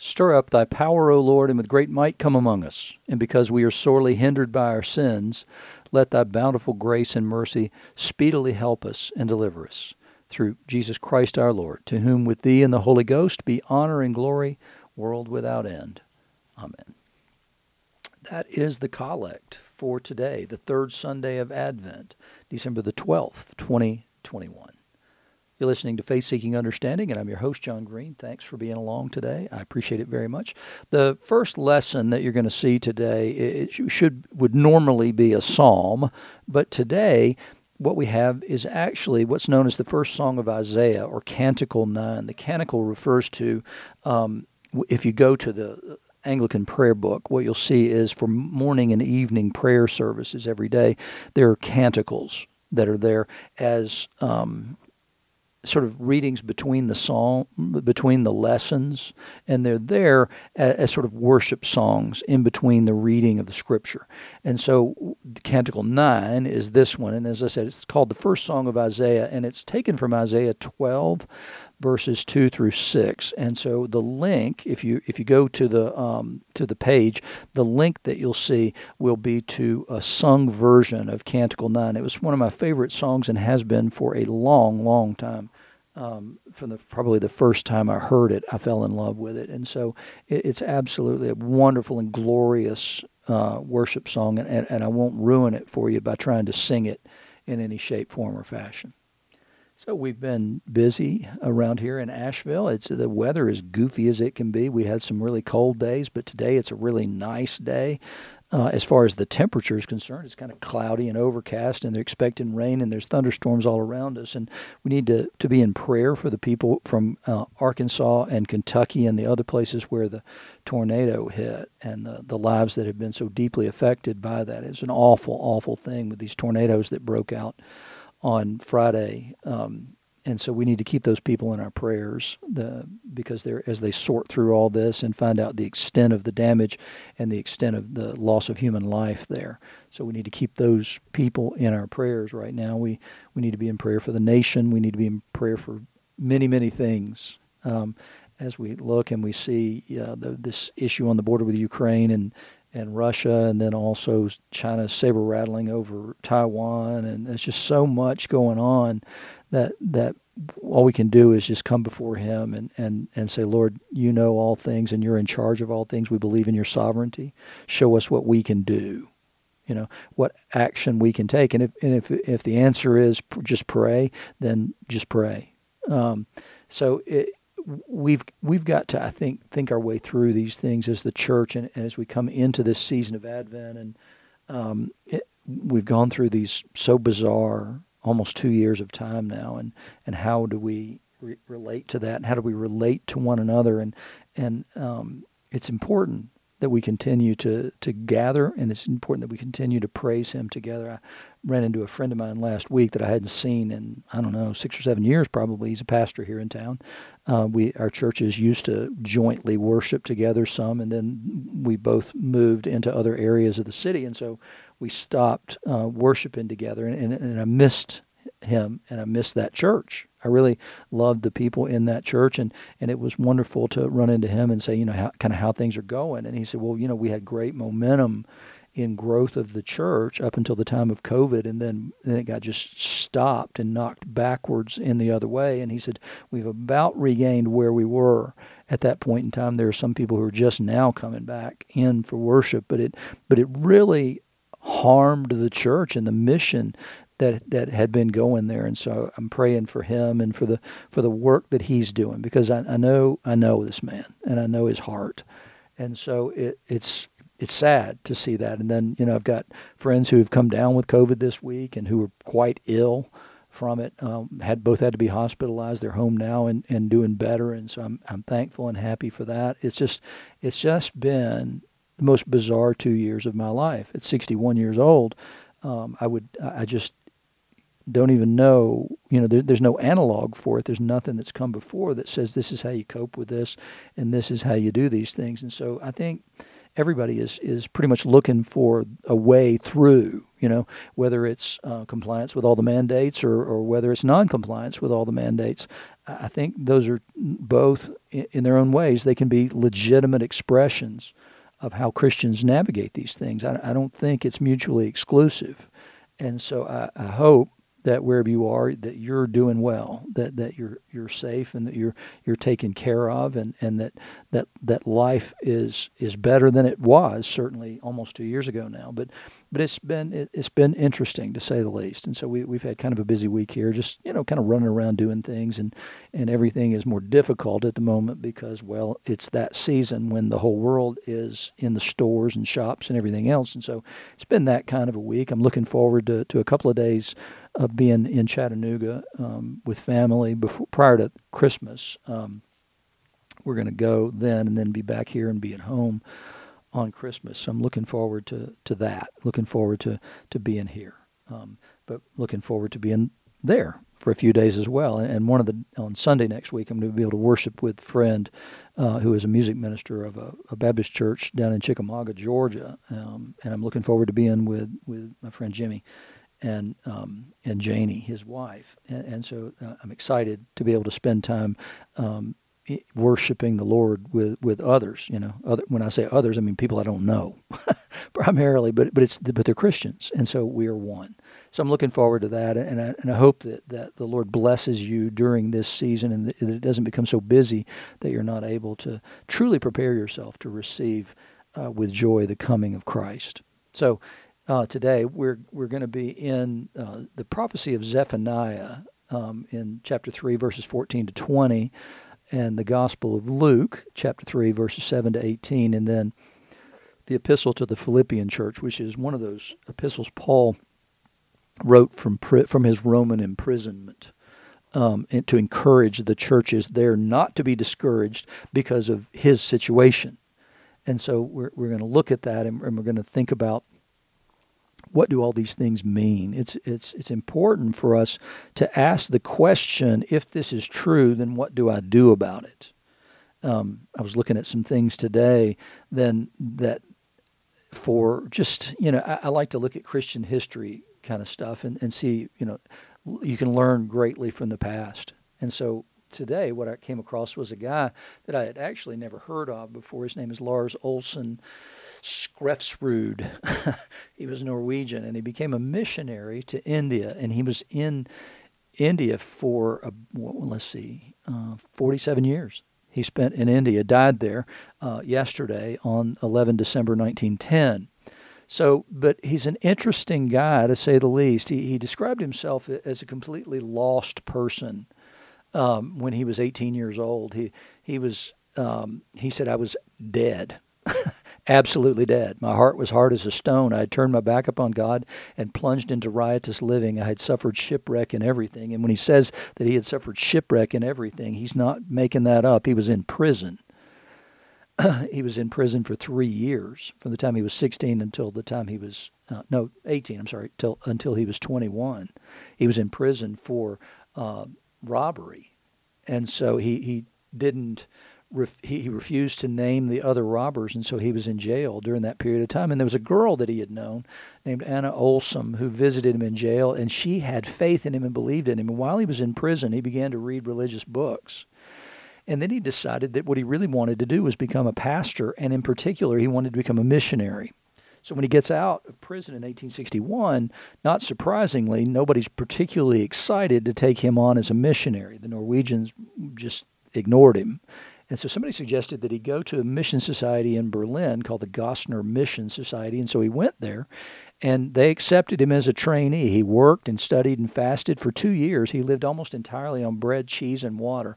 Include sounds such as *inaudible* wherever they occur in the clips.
Stir up thy power, O Lord, and with great might come among us. And because we are sorely hindered by our sins, let thy bountiful grace and mercy speedily help us and deliver us. Through Jesus Christ our Lord, to whom with thee and the Holy Ghost be honor and glory, world without end. Amen. That is the collect for today, the third Sunday of Advent, December the 12th, 2021. You're listening to Faith Seeking Understanding, and I'm your host, John Green. Thanks for being along today. I appreciate it very much. The first lesson that you're going to see today it should would normally be a psalm, but today what we have is actually what's known as the first song of Isaiah or Canticle 9. The canticle refers to, um, if you go to the Anglican prayer book, what you'll see is for morning and evening prayer services every day, there are canticles that are there as um, sort of readings between the song, between the lessons, and they're there as, as, sort of worship songs in between the reading of the scripture. And so, Canticle 9 is this one. And as I said, it's called the first song of Isaiah, and it's taken from Isaiah 12, verses 2 through 6 and so the link if you if you go to the um, to the page the link that you'll see will be to a sung version of canticle 9 it was one of my favorite songs and has been for a long long time. Um, from the probably the first time I heard it, I fell in love with it, and so it, it's absolutely a wonderful and glorious uh, worship song, and, and, and I won't ruin it for you by trying to sing it in any shape, form, or fashion. So we've been busy around here in Asheville. It's the weather is goofy as it can be. We had some really cold days, but today it's a really nice day. Uh, as far as the temperature is concerned, it's kind of cloudy and overcast, and they're expecting rain, and there's thunderstorms all around us. And we need to, to be in prayer for the people from uh, Arkansas and Kentucky and the other places where the tornado hit and the, the lives that have been so deeply affected by that. It's an awful, awful thing with these tornadoes that broke out on Friday. Um, and so we need to keep those people in our prayers the, because they're as they sort through all this and find out the extent of the damage and the extent of the loss of human life there. So we need to keep those people in our prayers right now. We we need to be in prayer for the nation. We need to be in prayer for many many things. Um, as we look and we see uh, the, this issue on the border with Ukraine and and Russia, and then also China saber rattling over Taiwan, and there's just so much going on that that all we can do is just come before Him and and and say, Lord, you know all things, and you're in charge of all things. We believe in your sovereignty. Show us what we can do. You know what action we can take, and if and if if the answer is just pray, then just pray. Um, so it, we've we've got to I think think our way through these things as the church and, and as we come into this season of Advent. And um, it, we've gone through these so bizarre almost two years of time now. And and how do we re- relate to that? And how do we relate to one another? And and um, it's important that we continue to, to gather, and it's important that we continue to praise Him together. I ran into a friend of mine last week that I hadn't seen in I don't know six or seven years probably. He's a pastor here in town. Uh, we our churches used to jointly worship together some, and then we both moved into other areas of the city, and so we stopped uh, worshiping together. And, and, and I missed him, and I missed that church. I really loved the people in that church, and, and it was wonderful to run into him and say, you know, kind of how things are going. And he said, well, you know, we had great momentum in growth of the church up until the time of COVID, and then then it got just stopped and knocked backwards in the other way. And he said, we've about regained where we were at that point in time. There are some people who are just now coming back in for worship, but it but it really harmed the church and the mission that that had been going there, and so I'm praying for him and for the for the work that he's doing because I, I know I know this man and I know his heart, and so it, it's it's sad to see that. And then you know I've got friends who have come down with COVID this week and who are quite ill from it. Um, had both had to be hospitalized. They're home now and, and doing better, and so I'm I'm thankful and happy for that. It's just it's just been the most bizarre two years of my life. At 61 years old, um, I would I just don't even know, you know, there, there's no analog for it. There's nothing that's come before that says this is how you cope with this and this is how you do these things. And so I think everybody is, is pretty much looking for a way through, you know, whether it's uh, compliance with all the mandates or, or whether it's non compliance with all the mandates. I think those are both, in their own ways, they can be legitimate expressions of how Christians navigate these things. I, I don't think it's mutually exclusive. And so I, I hope that wherever you are, that you're doing well, that, that you're you're safe, and that you're you're taken care of, and, and that, that that life is is better than it was certainly almost two years ago now. But but it's been it, has been interesting to say the least. And so we we've had kind of a busy week here, just you know, kind of running around doing things, and and everything is more difficult at the moment because well, it's that season when the whole world is in the stores and shops and everything else. And so it's been that kind of a week. I'm looking forward to to a couple of days of being in Chattanooga um, with family before prior to Christmas. Um, we're going to go then and then be back here and be at home on Christmas. So I'm looking forward to, to that. Looking forward to, to being here. Um, but looking forward to being there for a few days as well. And one of the on Sunday next week, I'm going to be able to worship with a friend uh, who is a music minister of a, a, Baptist church down in Chickamauga, Georgia. Um, and I'm looking forward to being with with my friend Jimmy and um, and Janie, his wife. And, and so uh, I'm excited to be able to spend time um, worshiping the Lord with, with others. You know, other, when I say others, I mean people I don't know *laughs* primarily, but but it's but they're Christians, and so we are one. So I'm looking forward to that, and I, and I hope that, that the Lord blesses you during this season, and that it doesn't become so busy that you're not able to truly prepare yourself to receive uh, with joy the coming of Christ. So. Uh, today we're we're going to be in uh, the prophecy of Zephaniah um, in chapter three, verses fourteen to twenty and the Gospel of Luke, chapter 3, verses 7 to 18, and then the epistle to the Philippian church, which is one of those epistles Paul wrote from, from his Roman imprisonment. Um, to encourage the churches there not to be discouraged because of his situation. And so we're, we're going to look at that and, and we're going to think about what do all these things mean? It's it's it's important for us to ask the question: if this is true, then what do I do about it? Um, I was looking at some things today. Then that for just you know, I, I, like to look at Christian history kind of stuff and, and see you know, you can learn greatly from the past. And so today, what I came across was a guy that I had actually never heard of before. His name is Lars Olsen Skrefsrud. *laughs* he was Norwegian, and he became a missionary to India, and he was in India for a, well, let's see, uh, 47 years. He spent in India, died there uh, yesterday on 11 December 1910. So, but he's an interesting guy to say the least. He, he described himself as a completely lost person um, when he was 18 years old. He he was um, he said I was dead. *laughs* absolutely dead. My heart was hard as a stone. I had turned my back upon God and plunged into riotous living. I had suffered shipwreck in everything. And when he says that he had suffered shipwreck in everything, he's not making that up. He was in prison. *clears throat* he was in prison for three years, from the time he was 16 until the time he was, uh, no, 18, I'm sorry, till, until he was 21. He was in prison for uh, robbery. And so he, he didn't ref, he refused to name the other robbers, and so he was in jail during that period of time. And there was a girl that he had known named Anna Olsom who visited him in jail, and she had faith in him and believed in him. And while he was in prison, he began to read religious books. And then he decided that what he really wanted to do was become a pastor, and in particular, he wanted to become a missionary. So when he gets out of prison in 1861, not surprisingly, nobody's particularly excited to take him on as a missionary. The Norwegians just ignored him. And so somebody suggested that he go to a mission society in Berlin called the Gossner Mission Society. And so he went there and they accepted him as a trainee. He worked and studied and fasted for two years. He lived almost entirely on bread, cheese, and water.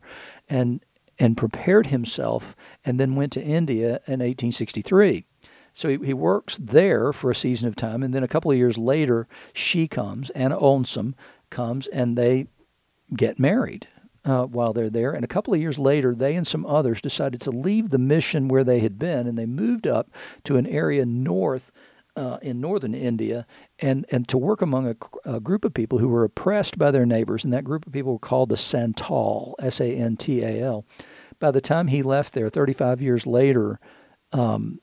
And and prepared himself and then went to India in 1863. So he, he works there for a season of time, and then a couple of years later, she comes, Anna Olsom comes, and they get married uh, while they're there. And a couple of years later, they and some others decided to leave the mission where they had been, and they moved up to an area north. Uh, in northern India, and, and to work among a, a, group of people who were oppressed by their neighbors, and that group of people were called the Santal, S A N T A L. By the time he left there, 35 years later, um,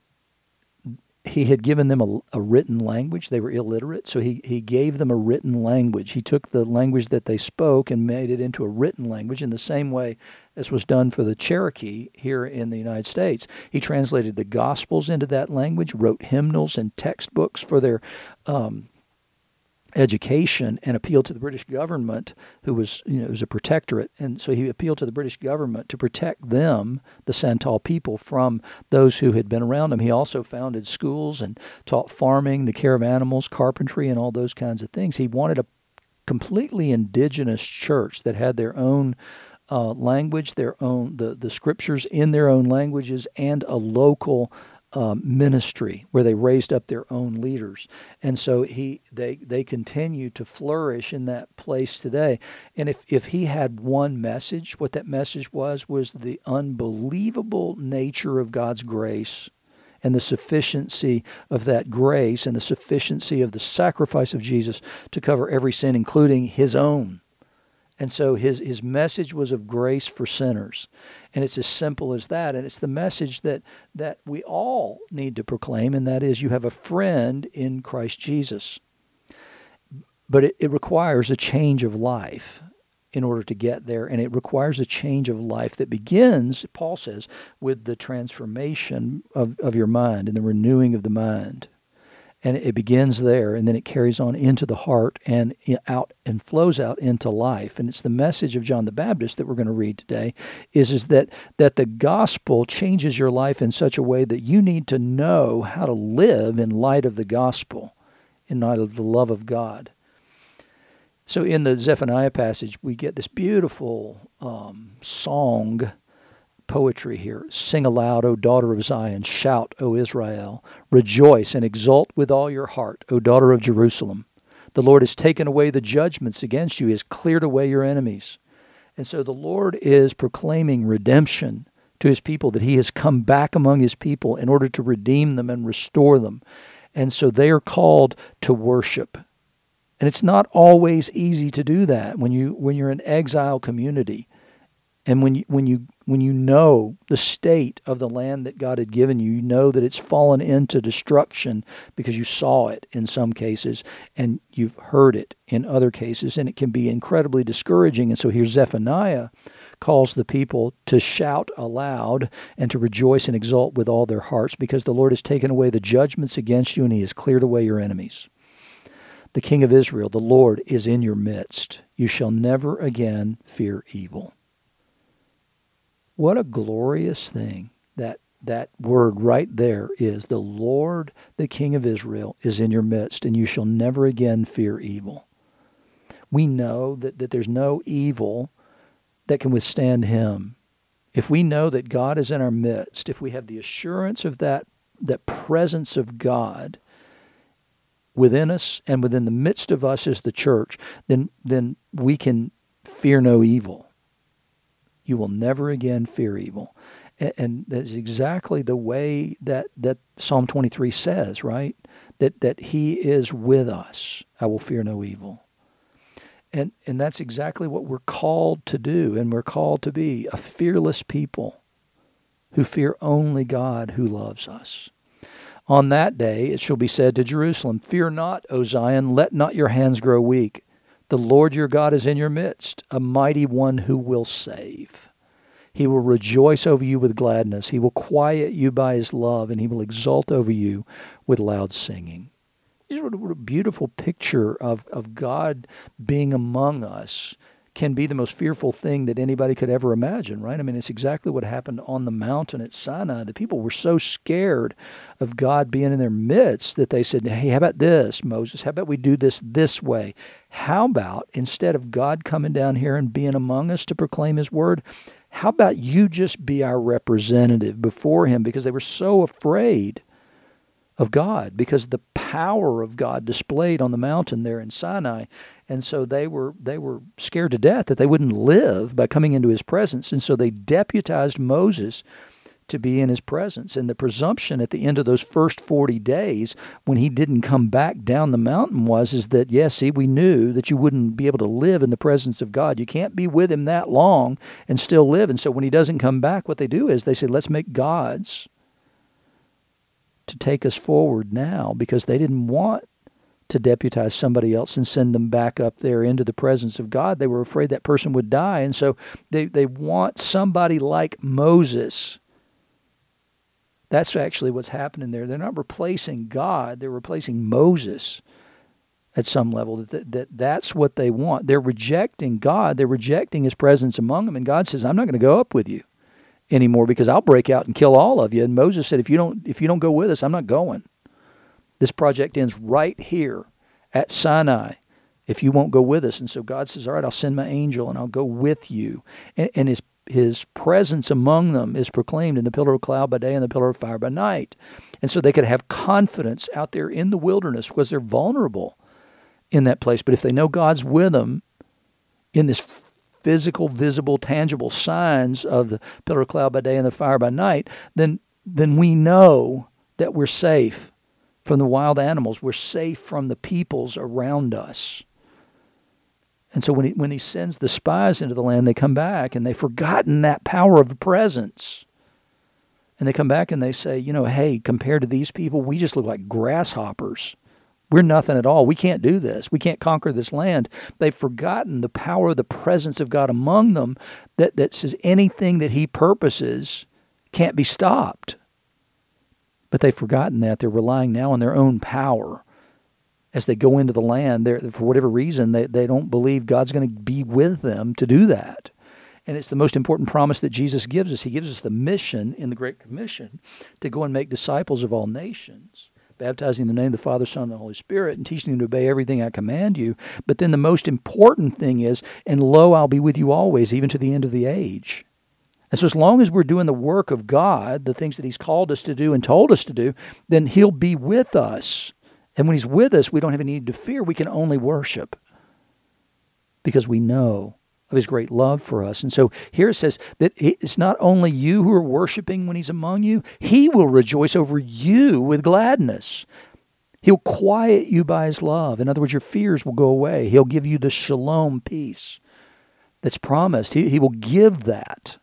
he had given them a, a, written language. They were illiterate, so he, he gave them a written language. He took the language that they spoke and made it into a written language in the same way as was done for the Cherokee here in the United States. He translated the Gospels into that language, wrote hymnals and textbooks for their um, education and appealed to the British government, who was you know was a protectorate, and so he appealed to the British government to protect them, the Santal people, from those who had been around him. He also founded schools and taught farming, the care of animals, carpentry, and all those kinds of things. He wanted a completely indigenous church that had their own uh, language, their own the the scriptures in their own languages, and a local um, ministry where they raised up their own leaders, and so he they they continue to flourish in that place today. And if if he had one message, what that message was was the unbelievable nature of God's grace and the sufficiency of that grace and the sufficiency of the sacrifice of Jesus to cover every sin, including his own. And so his, his message was of grace for sinners. And it's as simple as that. And it's the message that, that we all need to proclaim, and that is you have a friend in Christ Jesus. But it, it requires a change of life in order to get there. And it requires a change of life that begins, Paul says, with the transformation of, of your mind and the renewing of the mind and it begins there and then it carries on into the heart and out and flows out into life. And it's the message of John the Baptist that we're going to read today is is that that the gospel changes your life in such a way that you need to know how to live in light of the gospel in light of the love of God. So in the Zephaniah passage we get this beautiful um, song poetry here. Sing aloud, O daughter of Zion. Shout, O Israel. Rejoice and exult with all your heart, O daughter of Jerusalem. The Lord has taken away the judgments against you, he has cleared away your enemies. And so the Lord is proclaiming redemption to his people, that he has come back among his people in order to redeem them and restore them. And so they are called to worship. And it's not always easy to do that when you when you're an exile community. And when you, when you when you know the state of the land that God had given you, you know that it's fallen into destruction because you saw it in some cases and you've heard it in other cases, and it can be incredibly discouraging. And so here Zephaniah calls the people to shout aloud and to rejoice and exult with all their hearts because the Lord has taken away the judgments against you and he has cleared away your enemies. The King of Israel, the Lord, is in your midst. You shall never again fear evil. What a glorious thing that that word right there is the Lord, the King of Israel, is in your midst, and you shall never again fear evil. We know that, that there's no evil that can withstand him. If we know that God is in our midst, if we have the assurance of that, that presence of God within us and within the midst of us as the church, then, then we can fear no evil. You will never again fear evil. And, and that's exactly the way that, that Psalm 23 says, right? That, that He is with us. I will fear no evil. And, and that's exactly what we're called to do. And we're called to be a fearless people who fear only God who loves us. On that day it shall be said to Jerusalem, Fear not, O Zion, let not your hands grow weak. The Lord your God is in your midst, a mighty one who will save. He will rejoice over you with gladness. He will quiet you by his love, and he will exult over you with loud singing. What a beautiful picture of, of God being among us can be the most fearful thing that anybody could ever imagine, right? I mean, it's exactly what happened on the mountain at Sinai. The people were so scared of God being in their midst that they said, Hey, how about this, Moses? How about we do this this way? How about instead of God coming down here and being among us to proclaim his word, how about you just be our representative before him? Because they were so afraid of God because the power of God displayed on the mountain there in Sinai. And so they were they were scared to death that they wouldn't live by coming into his presence. And so they deputized Moses to be in his presence. And the presumption at the end of those first 40 days when he didn't come back down the mountain was is that yes, see, we knew that you wouldn't be able to live in the presence of God. You can't be with him that long and still live. And so when he doesn't come back, what they do is they say, let's make gods to take us forward now because they didn't want to deputize somebody else and send them back up there into the presence of God. They were afraid that person would die. And so they, they want somebody like Moses. That's actually what's happening there. They're not replacing God, they're replacing Moses at some level. That, that That's what they want. They're rejecting God, they're rejecting His presence among them. And God says, I'm not going to go up with you anymore because I'll break out and kill all of you. And Moses said, if you don't, if you don't go with us, I'm not going. This project ends right here at Sinai if you won't go with us. And so God says, All right, I'll send my angel and I'll go with you. And, and his, his presence among them is proclaimed in the pillar of cloud by day and the pillar of fire by night. And so they could have confidence out there in the wilderness because they're vulnerable in that place. But if they know God's with them in this physical, visible, tangible signs of the pillar of cloud by day and the fire by night, then then we know that we're safe from the wild animals. We're safe from the peoples around us. And so when he, when he sends the spies into the land, they come back and they've forgotten that power of the presence. And they come back and they say, you know, hey, compared to these people, we just look like grasshoppers. We're nothing at all. We can't do this. We can't conquer this land. They've forgotten the power the presence of God among them that, that says anything that He purposes can't be stopped. But they've forgotten that. They're relying now on their own power as they go into the land. For whatever reason, they, they don't believe God's going to be with them to do that. And it's the most important promise that Jesus gives us. He gives us the mission in the Great Commission to go and make disciples of all nations, baptizing in the name of the Father, Son, and the Holy Spirit, and teaching them to obey everything I command you. But then the most important thing is, and lo, I'll be with you always, even to the end of the age. And so, as long as we're doing the work of God, the things that He's called us to do and told us to do, then He'll be with us. And when He's with us, we don't have any need to fear. We can only worship because we know of His great love for us. And so here it says that it's not only you who are worshiping when He's among you, He will rejoice over you with gladness. He'll quiet you by His love. In other words, your fears will go away. He'll give you the shalom peace that's promised. He, he will give that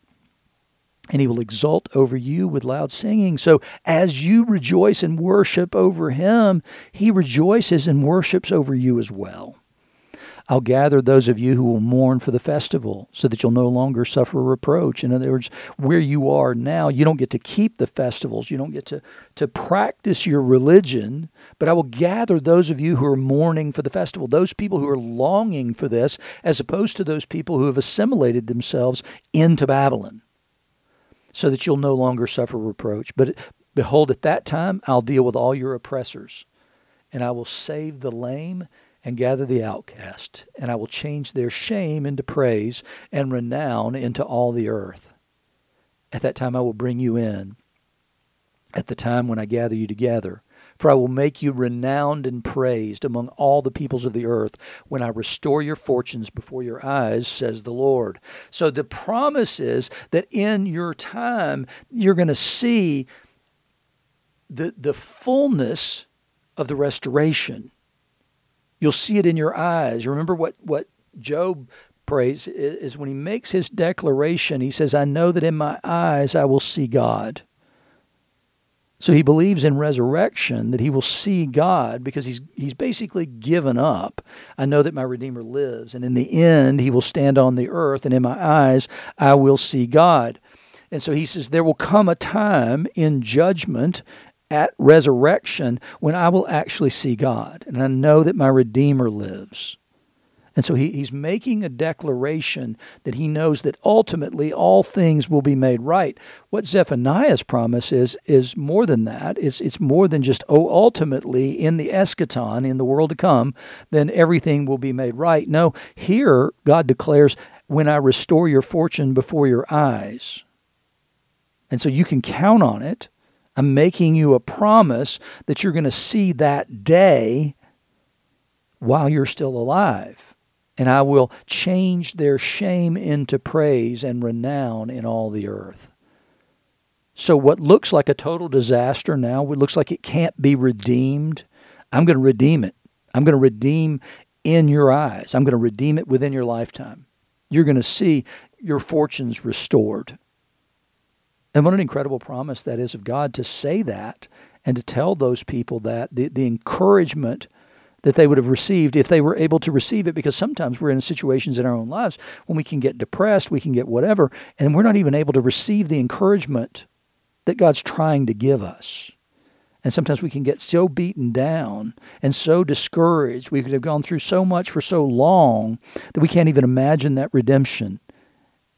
and he will exult over you with loud singing. So as you rejoice and worship over him, he rejoices and worships over you as well. I'll gather those of you who will mourn for the festival so that you'll no longer suffer reproach. In other words, where you are now, you don't get to keep the festivals. You don't get to, to practice your religion, but I will gather those of you who are mourning for the festival, those people who are longing for this, as opposed to those people who have assimilated themselves into Babylon so that you'll no longer suffer reproach. But behold, at that time I'll deal with all your oppressors, and I will save the lame and gather the outcast, and I will change their shame into praise and renown into all the earth. At that time I will bring you in, at the time when I gather you together. For I will make you renowned and praised among all the peoples of the earth when I restore your fortunes before your eyes, says the Lord. So the promise is that in your time, you're going to see the, the fullness of the restoration. You'll see it in your eyes. Remember what, what Job prays is when he makes his declaration, he says, I know that in my eyes I will see God. So he believes in resurrection, that he will see God because he's, he's basically given up. I know that my Redeemer lives, and in the end, he will stand on the earth, and in my eyes, I will see God. And so he says, There will come a time in judgment at resurrection when I will actually see God, and I know that my Redeemer lives. And so he, he's making a declaration that he knows that ultimately all things will be made right. What Zephaniah's promise is is more than that. It's, it's more than just, oh, ultimately in the eschaton, in the world to come, then everything will be made right. No, here God declares, when I restore your fortune before your eyes. And so you can count on it. I'm making you a promise that you're going to see that day while you're still alive and I will change their shame into praise and renown in all the earth. So, what looks like a total disaster now, what looks like it can't be redeemed, I'm going to redeem it. I'm going to redeem in your eyes. I'm going to redeem it within your lifetime. You're going to see your fortunes restored. And what an incredible promise that is of God to say that and to tell those people that the, the encouragement that they would have received if they were able to receive it because sometimes we're in situations in our own lives when we can get depressed, we can get whatever, and we're not even able to receive the encouragement that God's trying to give us. And sometimes we can get so beaten down and so discouraged. We could have gone through so much for so long that we can't even imagine that redemption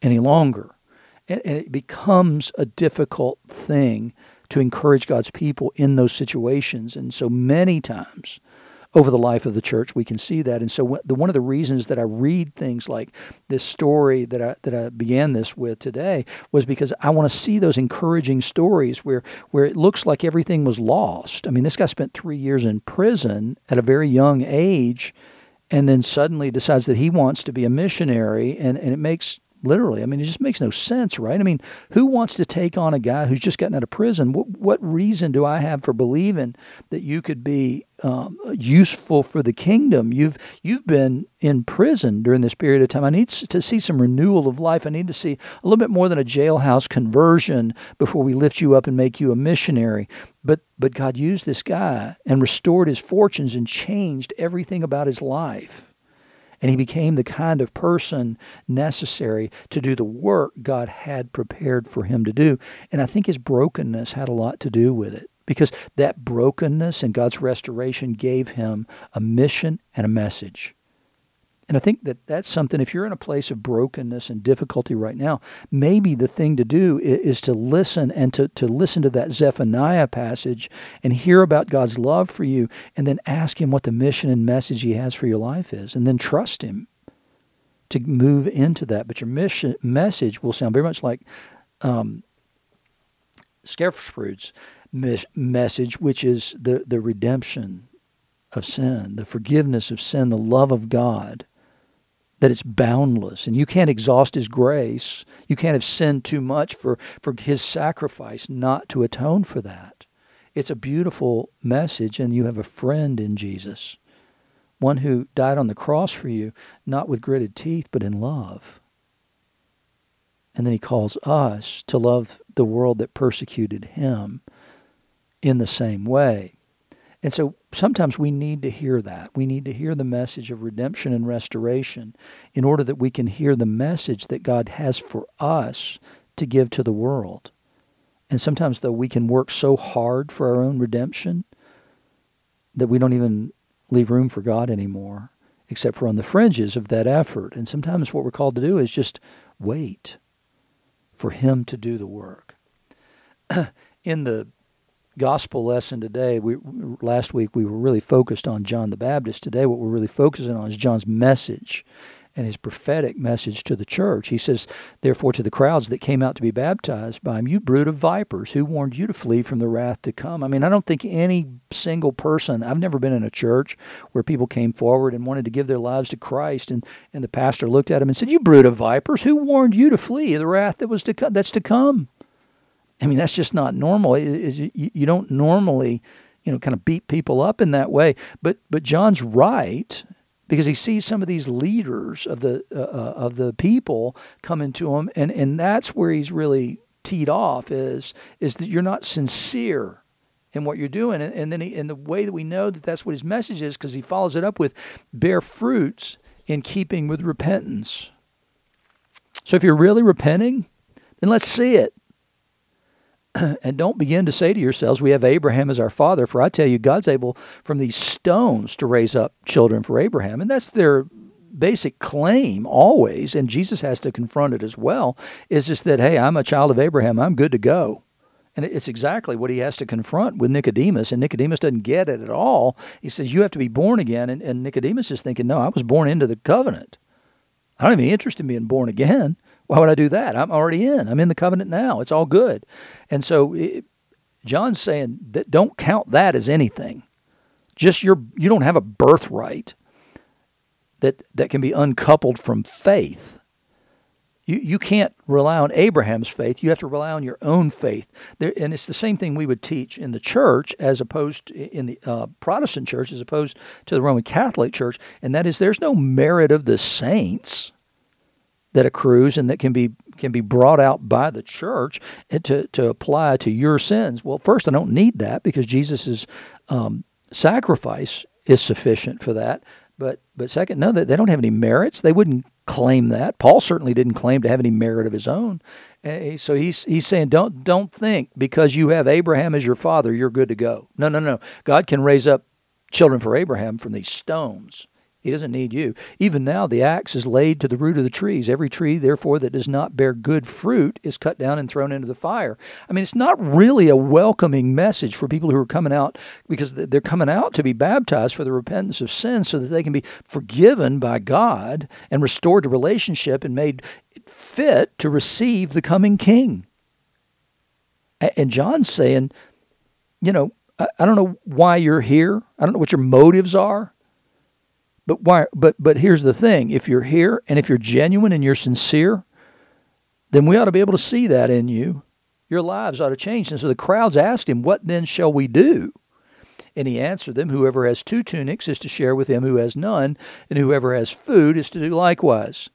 any longer. And, and it becomes a difficult thing to encourage God's people in those situations. And so many times over the life of the church. We can see that, and so the, one of the reasons that I read things like this story that I that I began this with today was because I want to see those encouraging stories where where it looks like everything was lost. I mean, this guy spent three years in prison at a very young age, and then suddenly decides that he wants to be a missionary, and and it makes literally. I mean, it just makes no sense, right? I mean, who wants to take on a guy who's just gotten out of prison? What, what reason do I have for believing that you could be um, useful for the kingdom? You've you've been in prison during this period of time. I need to see some renewal of life. I need to see a little bit more than a jailhouse conversion before we lift you up and make you a missionary. But but God used this guy and restored his fortunes and changed everything about his life and he became the kind of person necessary to do the work God had prepared for him to do. And I think his brokenness had a lot to do with it because that brokenness and God's restoration gave him a mission and a message. And I think that that's something, if you're in a place of brokenness and difficulty right now, maybe the thing to do is, to listen and to, to listen to that Zephaniah passage and hear about God's love for you and then ask Him what the mission and message He has for your life is and then trust Him to move into that. But your mission message will sound very much like um, Skrefsrud's message, which is the, the redemption of sin, the forgiveness of sin, the love of God that it's boundless and you can't exhaust his grace. You can't have sinned too much for, for his sacrifice not to atone for that. It's a beautiful message, and you have a friend in Jesus, one who died on the cross for you, not with gritted teeth, but in love. And then he calls us to love the world that persecuted him in the same way. And so sometimes we need to hear that. We need to hear the message of redemption and restoration in order that we can hear the message that God has for us to give to the world. And sometimes, though, we can work so hard for our own redemption that we don't even leave room for God anymore, except for on the fringes of that effort. And sometimes what we're called to do is just wait for Him to do the work. *clears throat* in the gospel lesson today, we last week we were really focused on John the Baptist. Today, what we're really focusing on is John's message and his prophetic message to the church. He says, Therefore, to the crowds that came out to be baptized by him, you brood of vipers, who warned you to flee from the wrath to come? I mean, I don't think any single person, I've never been in a church where people came forward and wanted to give their lives to Christ, and, and the pastor looked at him and said, You brood of vipers, who warned you to flee the wrath that was to come, that's to come? I mean, that's just not normal. Is you don't normally, you know, kind of beat people up in that way. But but John's right because he sees some of these leaders of the uh, uh, of the people coming to him, and and that's where he's really teed off is is that you're not sincere in what you're doing, and, and then he, and the way that we know that that's what his message is because he follows it up with bear fruits in keeping with repentance. So if you're really repenting, then let's see it. *clears throat* and don't begin to say to yourselves, We have Abraham as our father, for I tell you, God's able from these stones to raise up children for Abraham. And that's their basic claim always, and Jesus has to confront it as well, is just that, hey, I'm a child of Abraham, I'm good to go. And it's exactly what he has to confront with Nicodemus, and Nicodemus doesn't get it at all. He says, You have to be born again. And, and Nicodemus is thinking, No, I was born into the covenant. I don't have any interest in being born again. Why would I do that? I'm already in. I'm in the covenant now. It's all good. And so it, John's saying that don't count that as anything. Just your you don't have a birthright that that can be uncoupled from faith. You, you can't rely on Abraham's faith. You have to rely on your own faith. There, and it's the same thing we would teach in the church as opposed to in the uh, Protestant church as opposed to the Roman Catholic church. And that is there's no merit of the saints that accrues and that can be can be brought out by the church to to apply to your sins. Well, first, I don't need that because Jesus' um, sacrifice is sufficient for that. But but second, no, they don't have any merits. They wouldn't claim that. Paul certainly didn't claim to have any merit of his own. So he's he's saying don't don't think because you have Abraham as your father you're good to go. No, no, no. God can raise up children for Abraham from these stones. He doesn't need you. Even now, the axe is laid to the root of the trees. Every tree, therefore, that does not bear good fruit is cut down and thrown into the fire. I mean, it's not really a welcoming message for people who are coming out because they're coming out to be baptized for the repentance of sin so that they can be forgiven by God and restored to relationship and made fit to receive the coming king. And John's saying, you know, I don't know why you're here. I don't know what your motives are. But why? But but here's the thing: if you're here and if you're genuine and you're sincere, then we ought to be able to see that in you. Your lives ought to change. And so the crowds asked him, "What then shall we do?" And he answered them, Whoever has two tunics is to share with him who has none, and whoever has food is to do likewise.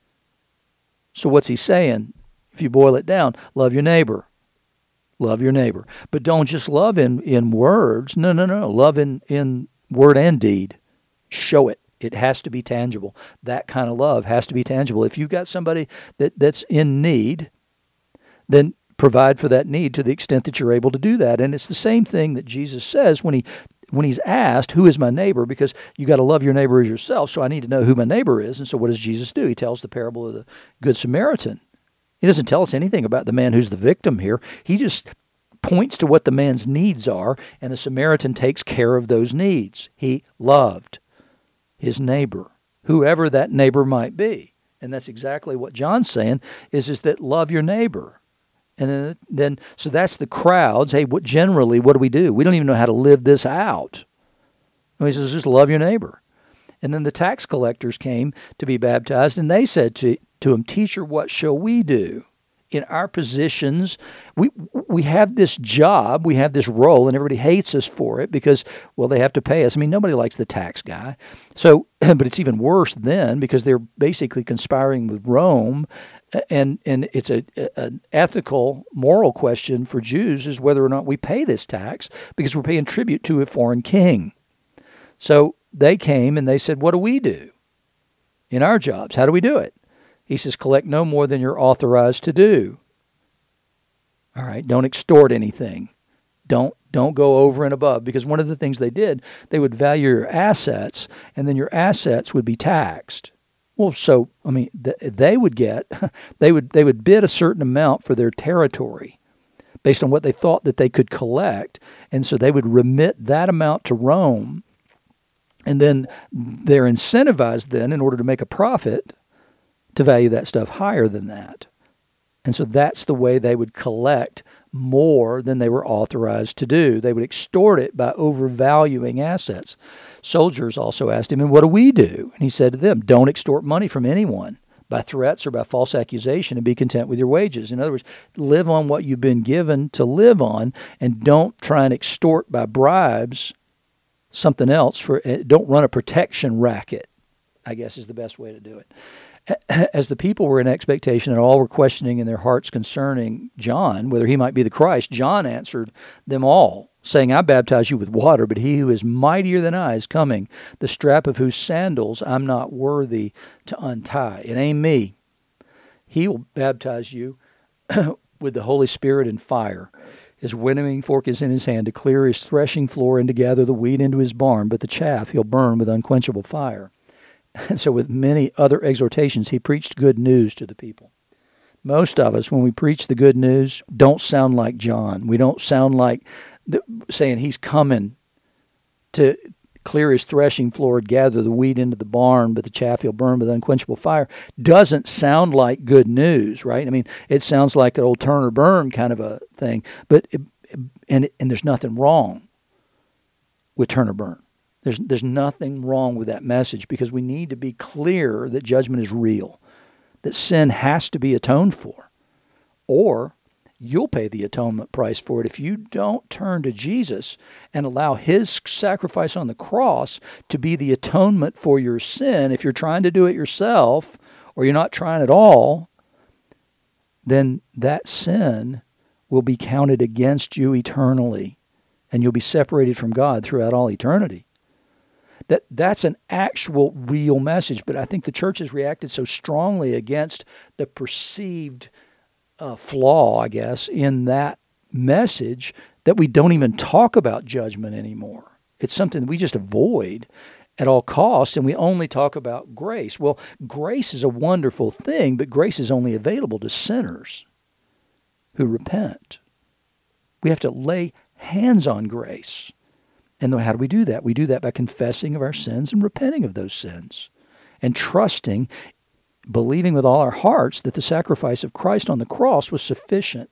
So what's he saying? If you boil it down, love your neighbor. Love your neighbor. But don't just love in, in words. No, no, no. Love in, in word and deed. Show it. It has to be tangible. That kind of love has to be tangible. If you've got somebody that, that's in need, then provide for that need to the extent that you're able to do that. And it's the same thing that Jesus says when he when he's asked, Who is my neighbor? Because you got to love your neighbor as yourself. So I need to know who my neighbor is. And so what does Jesus do? He tells the parable of the Good Samaritan. He doesn't tell us anything about the man who's the victim here. He just points to what the man's needs are, and the Samaritan takes care of those needs. He loved his neighbor, whoever that neighbor might be. And that's exactly what John's saying is, is that love your neighbor. And then, then so that's the crowds. Hey, what generally what do we do? We don't even know how to live this out. And he says, just love your neighbor. And then the tax collectors came to be baptized, and they said to, to him, Teacher, what shall we do? In our positions. We we have this job, we have this role, and everybody hates us for it because well they have to pay us. I mean nobody likes the tax guy. So, *clears throat* but it's even worse then because they're basically conspiring with Rome, and and it's a, an ethical moral question for Jews is whether or not we pay this tax because we're paying tribute to a foreign king. So they came and they said, "What do we do in our jobs? How do we do it?" He says, collect no more than you're authorized to do. All right, don't extort anything. Don't don't go over and above because one of the things they did, they would value your assets and then your assets would be taxed. Well, so I mean, they would get *laughs* they would they would bid a certain amount for their territory based on what they thought that they could collect, and so they would remit that amount to Rome, and then they're incentivized then in order to make a profit to value that stuff higher than that. And so that's the way they would collect more than they were authorized to do. They would extort it by overvaluing assets. Soldiers also asked him, And what do we do? And he said to them, Don't extort money from anyone by threats or by false accusation and be content with your wages. In other words, live on what you've been given to live on and don't try and extort by bribes something else for eh, don't run a protection racket. I guess is the best way to do it. *clears throat* as the people were in expectation and all were questioning in their hearts concerning John, whether he might be the Christ, John answered them all, saying, I baptize you with water, but he who is mightier than I is coming, the strap of whose sandals I'm not worthy to untie. It ain't me. He will baptize you *clears throat* with the Holy Spirit and fire. His winnowing fork is in his hand to clear his threshing floor and to gather the wheat into his barn, but the chaff he'll burn with unquenchable fire. And *laughs* so, with many other exhortations, he preached good news to the people. Most of us, when we preach the good news, don't sound like John. We don't sound like the, saying he's coming to clear his threshing floor, gather the wheat into the barn, but the chaff he'll burn with unquenchable fire. Doesn't sound like good news, right? I mean, it sounds like an old turn or burn kind of a thing. But it, and and there's nothing wrong with turn or burn. There's, there's nothing wrong with that message because we need to be clear that judgment is real, that sin has to be atoned for, or you'll pay the atonement price for it if you don't turn to Jesus and allow his sacrifice on the cross to be the atonement for your sin. If you're trying to do it yourself, or you're not trying at all, then that sin will be counted against you eternally and you'll be separated from God throughout all eternity. That that's an actual real message, but I think the church has reacted so strongly against the perceived uh, flaw, I guess, in that message that we don't even talk about judgment anymore. It's something we just avoid at all costs and we only talk about grace. Well, grace is a wonderful thing, but grace is only available to sinners who repent. We have to lay hands on grace. And how do we do that? We do that by confessing of our sins and repenting of those sins and trusting, believing with all our hearts that the sacrifice of Christ on the cross was sufficient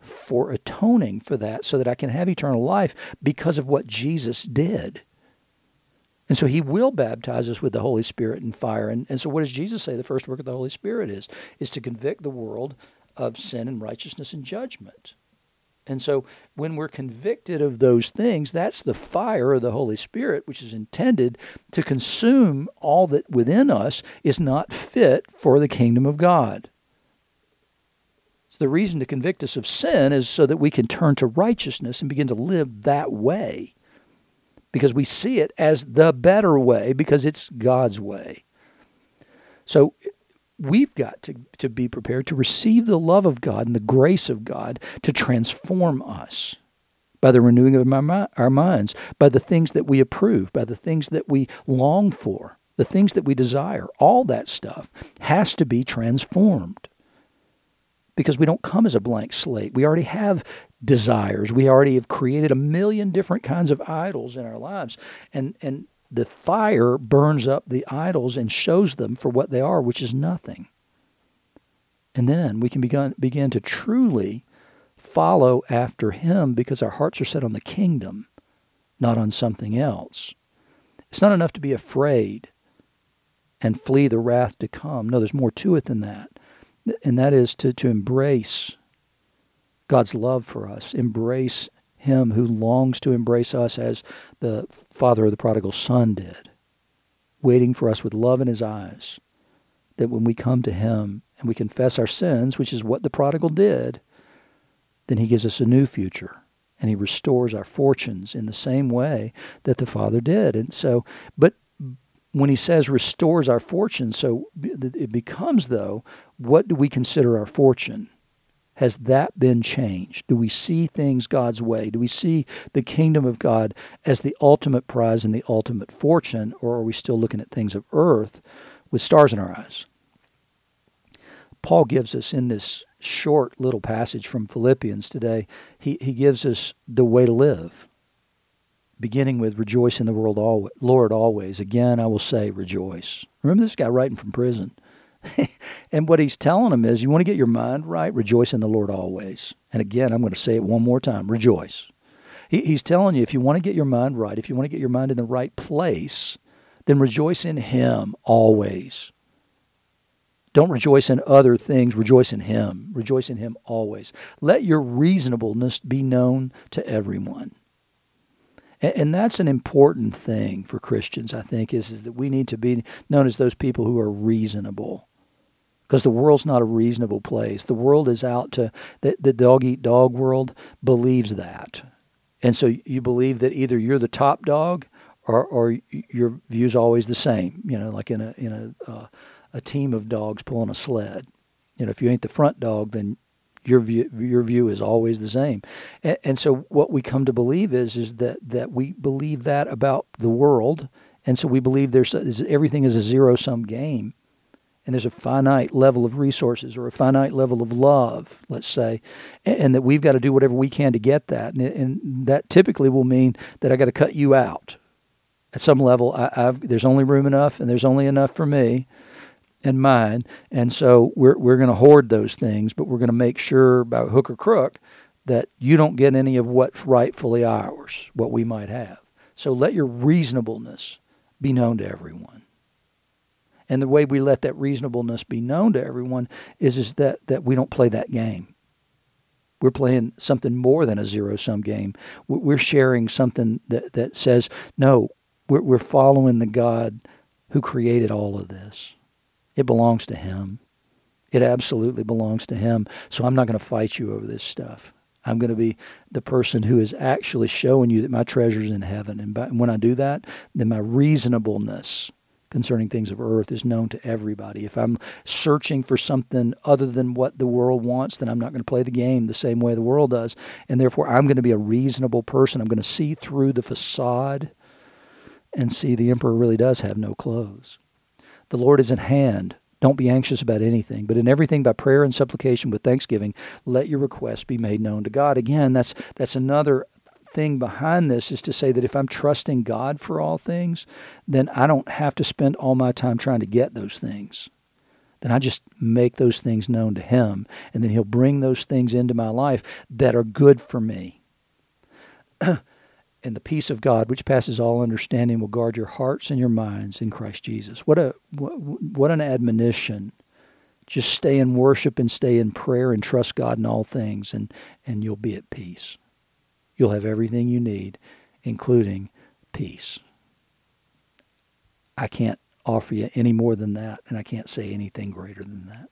for atoning for that so that I can have eternal life because of what Jesus did. And so he will baptize us with the Holy Spirit and fire. And, and so what does Jesus say the first work of the Holy Spirit is? Is to convict the world of sin and righteousness and judgment. And so when we're convicted of those things, that's the fire of the Holy Spirit, which is intended to consume all that within us is not fit for the kingdom of God. So the reason to convict us of sin is so that we can turn to righteousness and begin to live that way because we see it as the better way because it's God's way. So we've got to, to be prepared to receive the love of God and the grace of God to transform us by the renewing of our, our minds, by the things that we approve, by the things that we long for, the things that we desire. All that stuff has to be transformed because we don't come as a blank slate. We already have desires. We already have created a million different kinds of idols in our lives. And, and the fire burns up the idols and shows them for what they are, which is nothing. And then we can begin, begin to truly follow after Him because our hearts are set on the kingdom, not on something else. It's not enough to be afraid and flee the wrath to come. No, there's more to it than that. And that is to, to embrace God's love for us, embrace Him who longs to embrace us as the father of the prodigal son did, waiting for us with love in His eyes. That when we come to Him and we confess our sins, which is what the prodigal did, then He gives us a new future and He restores our fortunes in the same way that the Father did. And so, but when He says restores our fortunes, so it becomes, though, what do we consider our fortune? Has that been changed? Do we see things God's way? Do we see the kingdom of God as the ultimate prize and the ultimate fortune, or are we still looking at things of earth with stars in our eyes? Paul gives us in this short little passage from Philippians today, he, he gives us the way to live, beginning with rejoice in the world always, Lord always. Again, I will say rejoice. Remember this guy writing from prison. *laughs* and what he's telling them is you want to get your mind right, rejoice in the Lord always. And again, I'm going to say it one more time rejoice. He, he's telling you if you want to get your mind right, if you want to get your mind in the right place, then rejoice in Him always. Don't rejoice in other things, rejoice in Him. Rejoice in Him always. Let your reasonableness be known to everyone. And that's an important thing for Christians, I think, is, is that we need to be known as those people who are reasonable because the world's not a reasonable place. The world is out to the, the dog eat dog world believes that, and so you believe that either you're the top dog or or your view's always the same. You know, like in a in a uh, a team of dogs pulling a sled. You know, if you ain't the front dog, then your view your view is always the same. And, and so what we come to believe is is that that we believe that about the world, and so we believe there's everything is a zero sum game and there's a finite level of resources or a finite level of love, let's say, and, and that we've got to do whatever we can to get that. And, and that typically will mean that I got to cut you out. At some level, I, there's only room enough, and there's only enough for me and mine. And so we're, we're going to hoard those things, but we're going to make sure by hook or crook that you don't get any of what's rightfully ours, what we might have. So let your reasonableness be known to everyone. And the way we let that reasonableness be known to everyone is, is that, that we don't play that game. We're playing something more than a zero sum game. We're sharing something that, that says, no, we're, we're following the God who created all of this. It belongs to Him. It absolutely belongs to Him. So I'm not going to fight you over this stuff. I'm going to be the person who is actually showing you that my treasure's in heaven. And, by, when I do that, then my reasonableness concerning things of earth is known to everybody. If I'm searching for something other than what the world wants, then I'm not going to play the game the same way the world does. And therefore, I'm going to be a reasonable person. I'm going to see through the facade and see the emperor really does have no clothes. The Lord is at hand. Don't be anxious about anything, but in everything by prayer and supplication with thanksgiving, let your requests be made known to God. Again, that's that's another thing behind this is to say that if I'm trusting God for all things, then I don't have to spend all my time trying to get those things. Then I just make those things known to Him, and then He'll bring those things into my life that are good for me. *clears throat* and the peace of God, which passes all understanding, will guard your hearts and your minds in Christ Jesus. What a what, what an admonition! Just stay in worship and stay in prayer and trust God in all things, and and you'll be at peace. You'll have everything you need, including peace. I can't offer you any more than that, and I can't say anything greater than that.